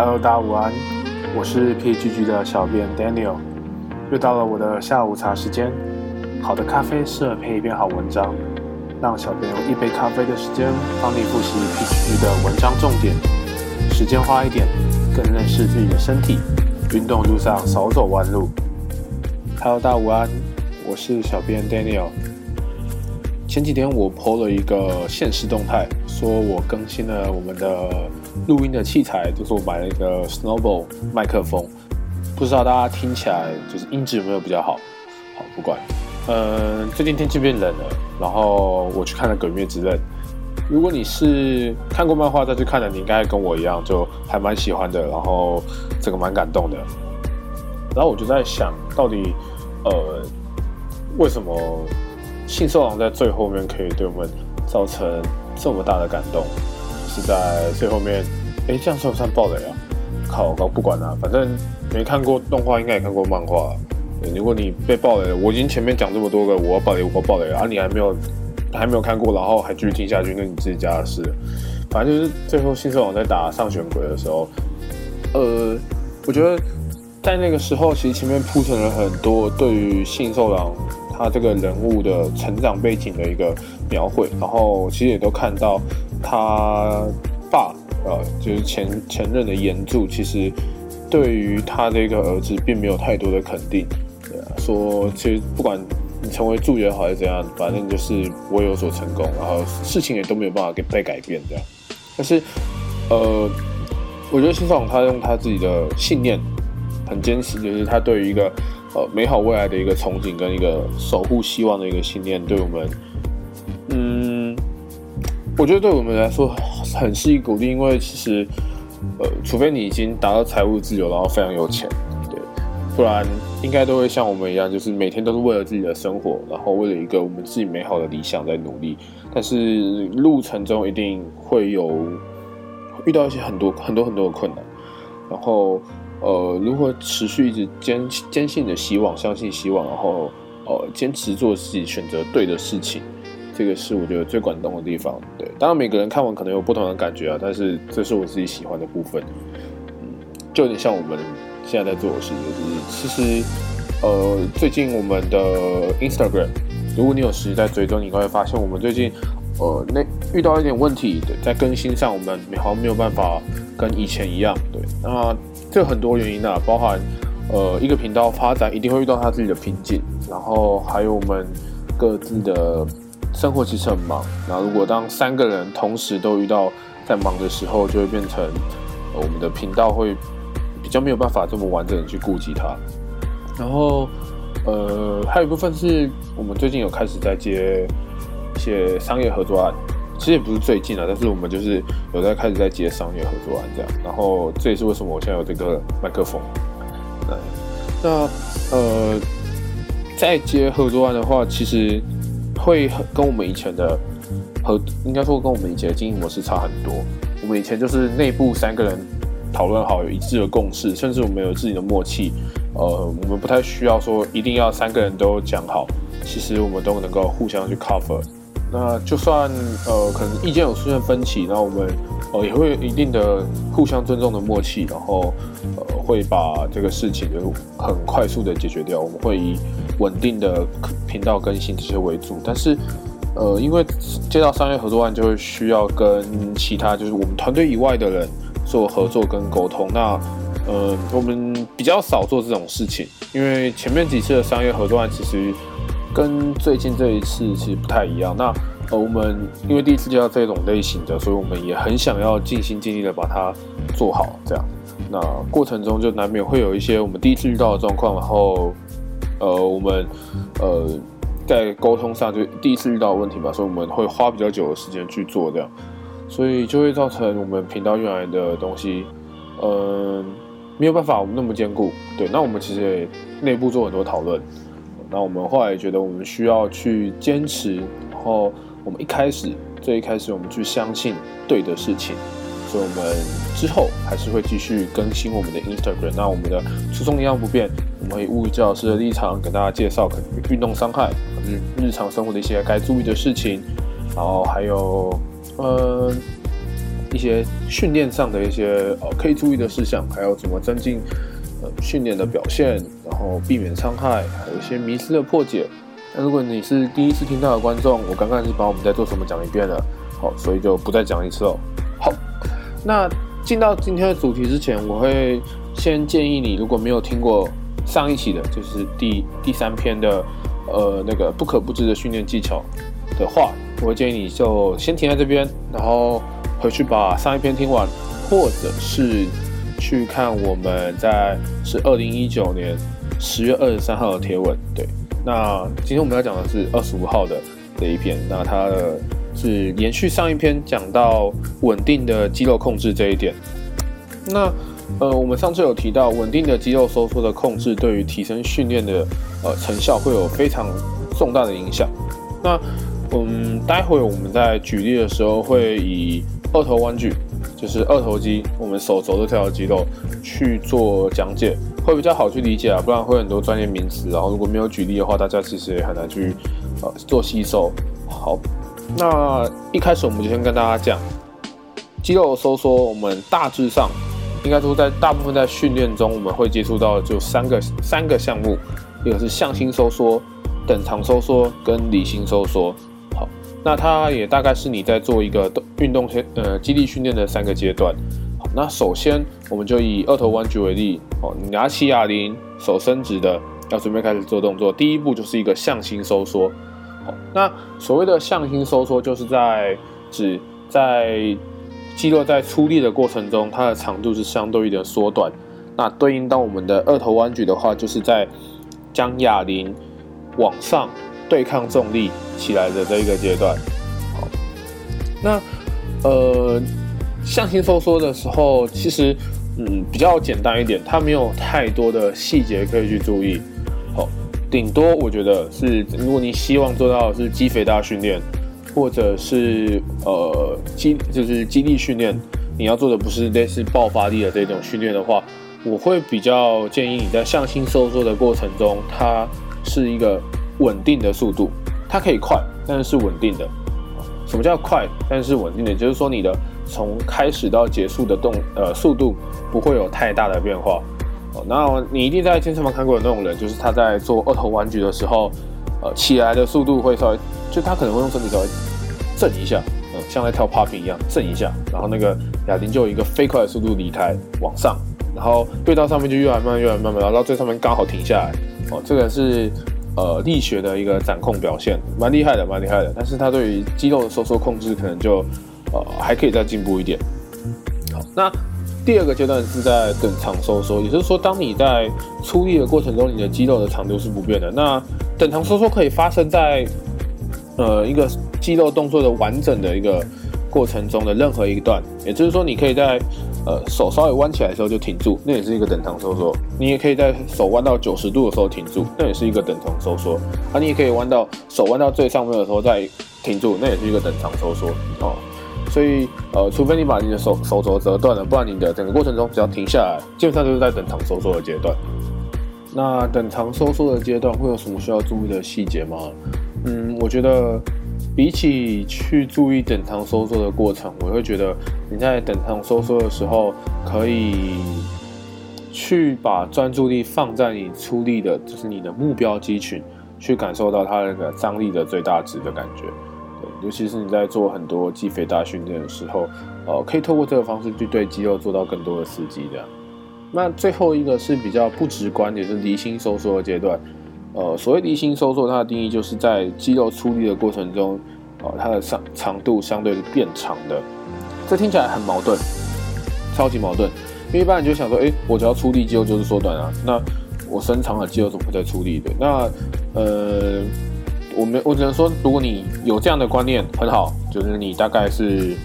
Hello，大家午安，我是 PGG 的小编 Daniel，又到了我的下午茶时间。好的咖啡适合配一篇好文章，让小编用一杯咖啡的时间帮你复习 PGG 的文章重点，时间花一点，更认识自己的身体。运动路上少走弯路。Hello，大家午安，我是小编 Daniel。前几天我 PO 了一个现实动态，说我更新了我们的录音的器材，就是我买了一个 Snowball 麦克风，不知道大家听起来就是音质有没有比较好？好，不管。嗯，最近天气变冷了，然后我去看了《鬼灭之刃》。如果你是看过漫画再去看的，你应该跟我一样，就还蛮喜欢的，然后这个蛮感动的。然后我就在想，到底呃为什么？信受郎在最后面可以对我们造成这么大的感动，是在最后面，哎，这样算不算暴雷啊？靠，我不管了，反正没看过动画，应该也看过漫画。如果你被暴雷了，我已经前面讲这么多个，我要暴雷，我暴雷，啊，你还没有还没有看过，然后还继续听下去，那你自己家的事。反正就是最后信受郎在打上弦鬼的时候，呃，我觉得在那个时候，其实前面铺陈了很多对于信受郎。他这个人物的成长背景的一个描绘，然后其实也都看到他爸，呃，就是前前任的岩柱，其实对于他的一个儿子并没有太多的肯定，对啊，说其实不管你成为柱也好还是怎样，反正就是我有所成功，然后事情也都没有办法给被改变这样。但是，呃，我觉得新爽他用他自己的信念很坚持，就是他对于一个。呃，美好未来的一个憧憬跟一个守护希望的一个信念，对我们，嗯，我觉得对我们来说很是一鼓励，因为其实，呃，除非你已经达到财务自由，然后非常有钱，对，不然应该都会像我们一样，就是每天都是为了自己的生活，然后为了一个我们自己美好的理想在努力，但是路程中一定会有遇到一些很多很多很多的困难，然后。呃，如何持续一直坚坚信的希望，相信希望，然后呃，坚持做自己选择对的事情，这个是我觉得最感动的地方。对，当然每个人看完可能有不同的感觉啊，但是这是我自己喜欢的部分。嗯，就有点像我们现在在做的事，就是其实呃，最近我们的 Instagram，如果你有时在追踪，你会发现我们最近呃那遇到一点问题，对，在更新上我们好像没有办法跟以前一样，对，那。这很多原因啊，包含呃一个频道发展一定会遇到他自己的瓶颈，然后还有我们各自的生活其实很忙。那如果当三个人同时都遇到在忙的时候，就会变成我们的频道会比较没有办法这么完整的去顾及它。然后呃还有一部分是我们最近有开始在接一些商业合作案。其实也不是最近啊，但是我们就是有在开始在接商业合作案这样，然后这也是为什么我现在有这个麦克风。那呃，在接合作案的话，其实会跟我们以前的合，应该说跟我们以前的经营模式差很多。我们以前就是内部三个人讨论好有一致的共识，甚至我们有自己的默契。呃，我们不太需要说一定要三个人都讲好，其实我们都能够互相去 cover。那就算呃可能意见有出现分歧，那我们呃也会有一定的互相尊重的默契，然后呃会把这个事情就很快速的解决掉。我们会以稳定的频道更新这些为主，但是呃因为接到商业合作案，就会需要跟其他就是我们团队以外的人做合作跟沟通。那呃我们比较少做这种事情，因为前面几次的商业合作案其实。跟最近这一次其实不太一样。那呃，我们因为第一次接到这种类型的，所以我们也很想要尽心尽力的把它做好。这样，那过程中就难免会有一些我们第一次遇到的状况。然后，呃，我们呃在沟通上就第一次遇到的问题吧，所以我们会花比较久的时间去做这样，所以就会造成我们频道原来的东西，嗯，没有办法我们那么坚固。对，那我们其实也内部做很多讨论。那我们后来觉得，我们需要去坚持，然后我们一开始最一开始，我们去相信对的事情，所以我们之后还是会继续更新我们的 Instagram。那我们的初衷一样不变，我们以物理治疗师的立场给大家介绍可能运动伤害、日日常生活的一些该注意的事情，然后还有，呃，一些训练上的一些呃可以注意的事项，还有怎么增进呃训练的表现，后避免伤害，还有一些迷失的破解。那如果你是第一次听到的观众，我刚刚是把我们在做什么讲一遍了，好，所以就不再讲一次哦。好，那进到今天的主题之前，我会先建议你，如果没有听过上一期的，就是第第三篇的呃那个不可不知的训练技巧的话，我会建议你就先停在这边，然后。回去把上一篇听完，或者是去看我们在是二零一九年十月二十三号的贴文。对，那今天我们要讲的是二十五号的这一篇，那它是延续上一篇讲到稳定的肌肉控制这一点。那呃，我们上次有提到稳定的肌肉收缩的控制对于提升训练的呃成效会有非常重大的影响。那嗯，待会我们在举例的时候会以二头弯举就是二头肌，我们手肘的这条肌肉去做讲解，会比较好去理解啊，不然会很多专业名词，然后如果没有举例的话，大家其实也很难去呃做吸收。好，那一开始我们就先跟大家讲肌肉收缩，我们大致上应该说在大部分在训练中我们会接触到就三个三个项目，一个是向心收缩、等长收缩跟离心收缩。那它也大概是你在做一个动运动先呃肌力训练的三个阶段。好，那首先我们就以二头弯举为例。哦，你拿起哑铃，手伸直的，要准备开始做动作。第一步就是一个向心收缩。好，那所谓的向心收缩，就是在指在肌肉在出力的过程中，它的长度是相对的缩短。那对应到我们的二头弯举的话，就是在将哑铃往上。对抗重力起来的这一个阶段，好，那呃向心收缩的时候，其实嗯比较简单一点，它没有太多的细节可以去注意，好，顶多我觉得是如果你希望做到是肌肥大训练，或者是呃肌就是肌力训练，你要做的不是类似爆发力的这种训练的话，我会比较建议你在向心收缩的过程中，它是一个。稳定的速度，它可以快，但是是稳定的。什么叫快，但是稳定的？就是说你的从开始到结束的动呃速度不会有太大的变化。哦，那你一定在健身房看过的那种人，就是他在做二头弯举的时候，呃，起来的速度会稍微，就他可能会用身体稍微震一下，嗯，像在跳 popping 一样震一下，然后那个哑铃就有一个飞快的速度离开往上，然后对到上面就越来慢越来慢慢，然后到最上面刚好停下来。哦，这个是。呃，力学的一个掌控表现蛮厉害的，蛮厉害的。但是它对于肌肉的收缩控制可能就呃还可以再进步一点。好，那第二个阶段是在等长收缩，也就是说，当你在出力的过程中，你的肌肉的长度是不变的。那等长收缩可以发生在呃一个肌肉动作的完整的一个过程中的任何一段，也就是说，你可以在呃，手稍微弯起来的时候就停住，那也是一个等长收缩。你也可以在手弯到九十度的时候停住，那也是一个等长收缩。啊，你也可以弯到手弯到最上面的时候再停住，那也是一个等长收缩。哦，所以呃，除非你把你的手手肘折断了，不然你的整个过程中只要停下来，基本上就是在等长收缩的阶段。那等长收缩的阶段会有什么需要注意的细节吗？嗯，我觉得。比起去注意等长收缩的过程，我会觉得你在等长收缩的时候，可以去把专注力放在你出力的，就是你的目标肌群，去感受到它那个张力的最大值的感觉。对，尤其是你在做很多肌肥大训练的时候，呃，可以透过这个方式去对肌肉做到更多的刺激。这样，那最后一个是比较不直观，也是离心收缩的阶段。呃，所谓离心收缩，它的定义就是在肌肉出力的过程中，哦，它的长长度相对是变长的。这听起来很矛盾，超级矛盾。因为一般人就想说，哎，我只要出力，肌肉就是缩短啊。那我伸长了，肌肉怎么会在出力的？那呃，我们我只能说，如果你有这样的观念，很好，就是你大概是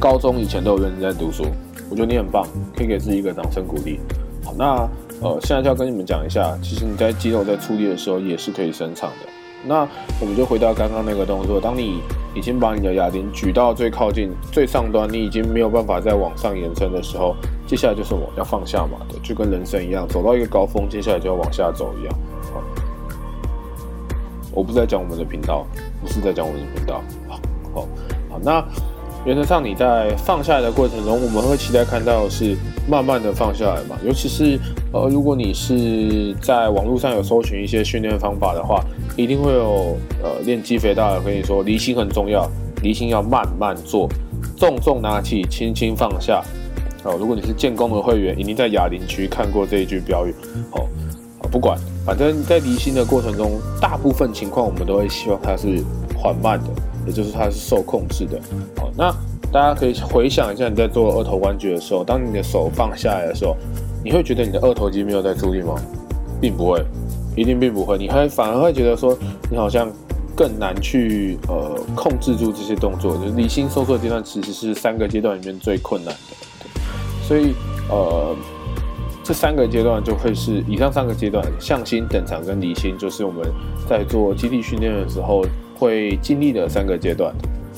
高中以前都有认真在读书，我觉得你很棒，可以给自己一个掌声鼓励。好，那。呃，现在就要跟你们讲一下，其实你在肌肉在出力的时候也是可以伸长的。那我们就回到刚刚那个动作，当你已经把你的哑铃举到最靠近最上端，你已经没有办法再往上延伸的时候，接下来就是我要放下嘛，的，就跟人生一样，走到一个高峰，接下来就要往下走一样。好，我不是在讲我们的频道，不是在讲我们的频道。好，好，好，那原则上你在放下来的过程中，我们会期待看到是慢慢的放下来嘛。尤其是呃，如果你是在网络上有搜寻一些训练方法的话，一定会有呃练肌肥大的跟你说离心很重要，离心要慢慢做，重重拿起，轻轻放下。哦，如果你是建工的会员，一定在哑铃区看过这一句标语。哦，不管，反正在离心的过程中，大部分情况我们都会希望它是缓慢的，也就是它是受控制的。好，那大家可以回想一下，你在做二头弯举的时候，当你的手放下来的时候，你会觉得你的二头肌没有在助力吗？并不会，一定并不会，你会反而会觉得说，你好像更难去呃控制住这些动作。就是离心收缩阶段其实是三个阶段里面最困难的。所以，呃，这三个阶段就会是以上三个阶段，向心、等长跟离心，就是我们在做基地训练的时候会经历的三个阶段。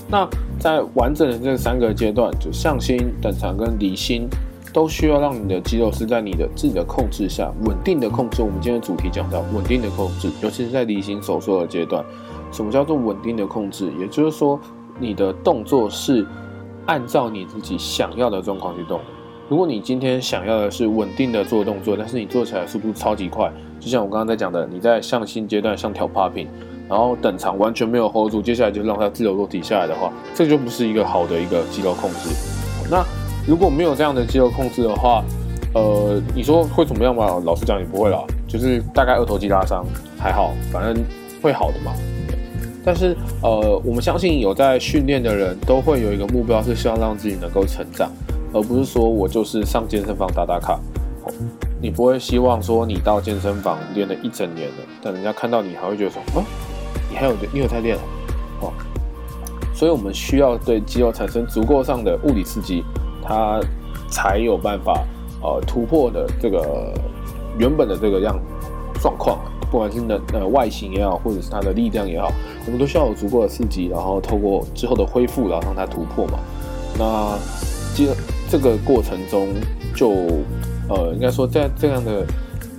那在完整的这三个阶段，就向心、等长跟离心，都需要让你的肌肉是在你的自己的控制下，稳定的控制。我们今天主题讲到稳定的控制，尤其是在离心收缩的阶段，什么叫做稳定的控制？也就是说，你的动作是按照你自己想要的状况去动。如果你今天想要的是稳定的做动作，但是你做起来速度超级快，就像我刚刚在讲的，你在向心阶段像跳 popping，然后等长完全没有 hold 住，接下来就让它自由落体下来的话，这就不是一个好的一个肌肉控制。那如果没有这样的肌肉控制的话，呃，你说会怎么样嘛？老实讲，也不会啦，就是大概二头肌拉伤还好，反正会好的嘛。但是呃，我们相信有在训练的人都会有一个目标，是希望让自己能够成长。而不是说我就是上健身房打打卡，你不会希望说你到健身房练了一整年了，但人家看到你还会觉得说，哦，你还有你有在练哦，所以我们需要对肌肉产生足够上的物理刺激，它才有办法呃突破的这个原本的这个样状况，不管是的呃外形也好，或者是它的力量也好，我们都需要有足够的刺激，然后透过之后的恢复，然后让它突破嘛，那肌。这个过程中，就呃，应该说在这样的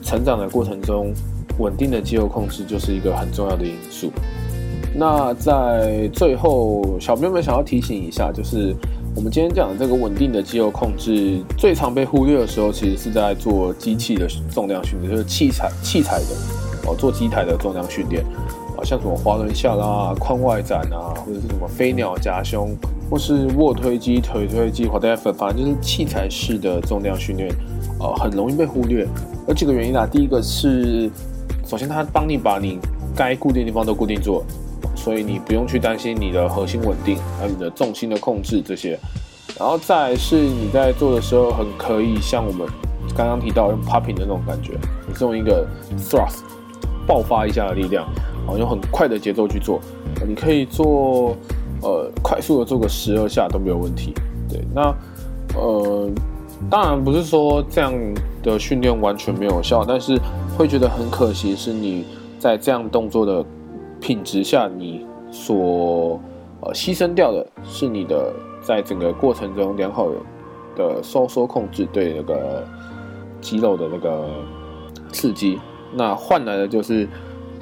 成长的过程中，稳定的肌肉控制就是一个很重要的因素。那在最后，小朋友们想要提醒一下，就是我们今天讲的这个稳定的肌肉控制，最常被忽略的时候，其实是在做机器的重量训练，就是器材器材的哦，做机台的重量训练啊，像什么滑轮下拉、髋外展啊，或者是什么飞鸟夹胸。或是卧推机、腿推机或者反正就是器材式的重量训练，呃，很容易被忽略。有几个原因啊，第一个是，首先它帮你把你该固定的地方都固定住，所以你不用去担心你的核心稳定，还有你的重心的控制这些。然后再是你在做的时候，很可以像我们刚刚提到用 popping 的那种感觉，你是用一个 thrust 爆发一下的力量，然后用很快的节奏去做，你可以做。呃，快速的做个十二下都没有问题。对，那呃，当然不是说这样的训练完全没有效，但是会觉得很可惜，是你在这样动作的品质下，你所呃牺牲掉的是你的在整个过程中良好的收缩控制对那个肌肉的那个刺激，那换来的就是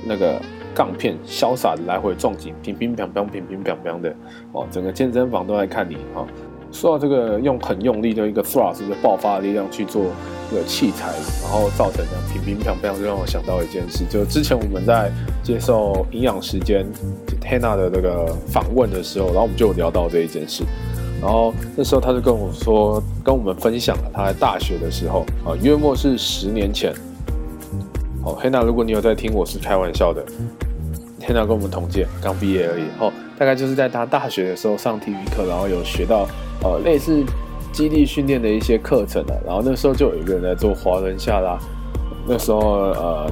那个。杠片潇洒的来回撞击，乒乒乓乓，乒乒乓乓的哦，整个健身房都在看你哦。说到这个，用很用力的一个 thrust 的爆发力量去做这个器材，然后造成这样乒乒乓乓，就让我想到一件事，就之前我们在接受营养时间 Hannah 的那个访问的时候，然后我们就有聊到这一件事，然后那时候他就跟我说，跟我们分享了他在大学的时候啊，约莫是十年前。哦，黑娜，如果你有在听，我是开玩笑的。黑娜跟我们同届，刚毕业而已。哦，大概就是在他大学的时候上体育课，然后有学到呃类似基地训练的一些课程的。然后那时候就有一个人在做滑轮下拉。那时候呃，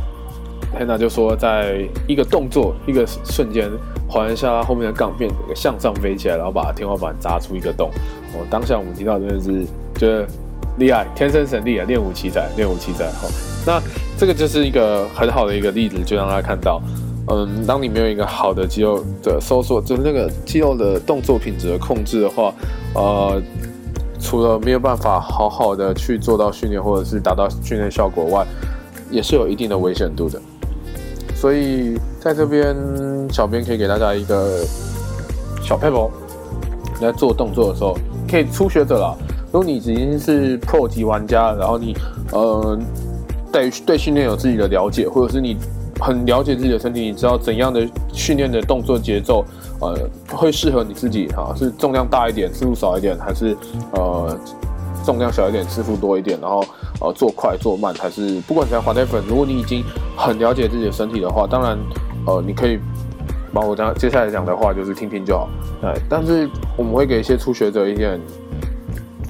黑娜就说，在一个动作一个瞬间，滑轮下拉后面的杠片向上飞起来，然后把天花板砸出一个洞。哦，当下我们听到真的是觉得厉害，天生神力啊，练武奇才，练武奇才。好，那。这个就是一个很好的一个例子，就让他看到，嗯，当你没有一个好的肌肉的收缩，就是那个肌肉的动作品质的控制的话，呃，除了没有办法好好的去做到训练或者是达到训练效果外，也是有一定的危险度的。所以在这边，小编可以给大家一个小 paper，你在做动作的时候，可以初学者啦。如果你已经是 Pro 级玩家，然后你呃对对训练有自己的了解，或者是你很了解自己的身体，你知道怎样的训练的动作节奏呃会适合你自己哈，是重量大一点，次数少一点，还是呃重量小一点，次数多一点，然后呃做快做慢，还是不管怎样滑带粉，如果你已经很了解自己的身体的话，当然呃你可以。把我讲接下来讲的话就是听听就好，哎，但是我们会给一些初学者一点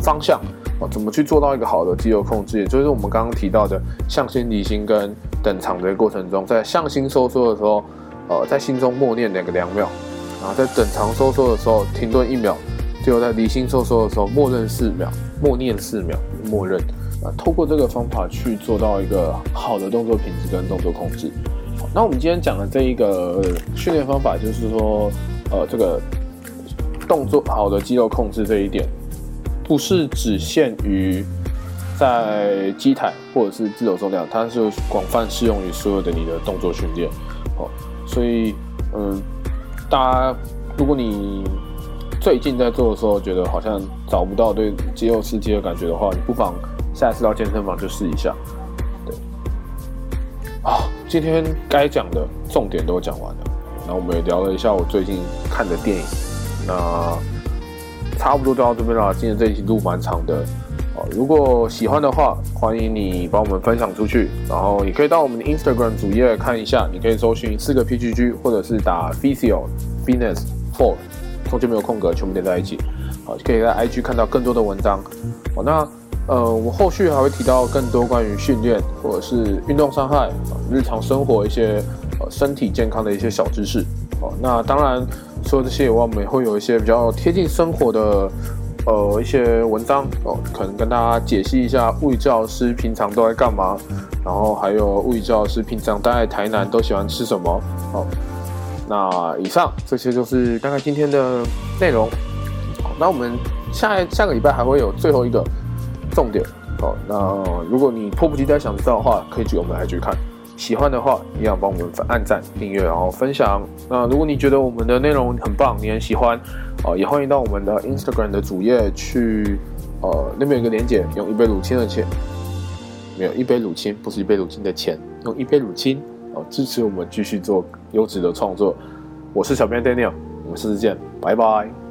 方向啊，怎么去做到一个好的肌肉控制，也就是我们刚刚提到的向心、离心跟等长的过程中，在向心收缩的时候，呃，在心中默念两个两秒，然后在等长收缩的时候停顿一秒，最后在离心收缩的时候默认四秒，默念四秒，默认。啊，透过这个方法去做到一个好的动作品质跟动作控制。那我们今天讲的这一个训练方法，就是说，呃，这个动作好的肌肉控制这一点，不是只限于在机台或者是自由重量，它是广泛适用于所有的你的动作训练。哦，所以，嗯，大家如果你最近在做的时候，觉得好像找不到对肌肉刺激的感觉的话，你不妨下次到健身房就试一下。对，好。今天该讲的重点都讲完了，那我们也聊了一下我最近看的电影，那差不多就到这边了。今天这一期录蛮长的，哦，如果喜欢的话，欢迎你帮我们分享出去，然后也可以到我们的 Instagram 主页看一下，你可以搜寻四个 PGG，或者是打 Physio Fitness Four，中间没有空格，全部连在一起，好，可以在 IG 看到更多的文章，好，那。呃，我后续还会提到更多关于训练或者是运动伤害、日常生活一些呃身体健康的一些小知识。好，那当然说这些以外，我们也会有一些比较贴近生活的呃一些文章哦，可能跟大家解析一下物理教师平常都在干嘛，然后还有物理教师平常待在台南都喜欢吃什么。好，那以上这些就是大概今天的内容。好，那我们下下个礼拜还会有最后一个。重点好，那如果你迫不及待想知道的话，可以举我们来去看。喜欢的话，一样帮我们按赞、订阅，然后分享。那如果你觉得我们的内容很棒，你很喜欢，哦，也欢迎到我们的 Instagram 的主页去，呃，那边有个连接，用一杯乳清的钱，没有一杯乳清，不是一杯乳清的钱，用一杯乳清哦，支持我们继续做优质的创作。我是小编 Daniel，我们下次见，拜拜。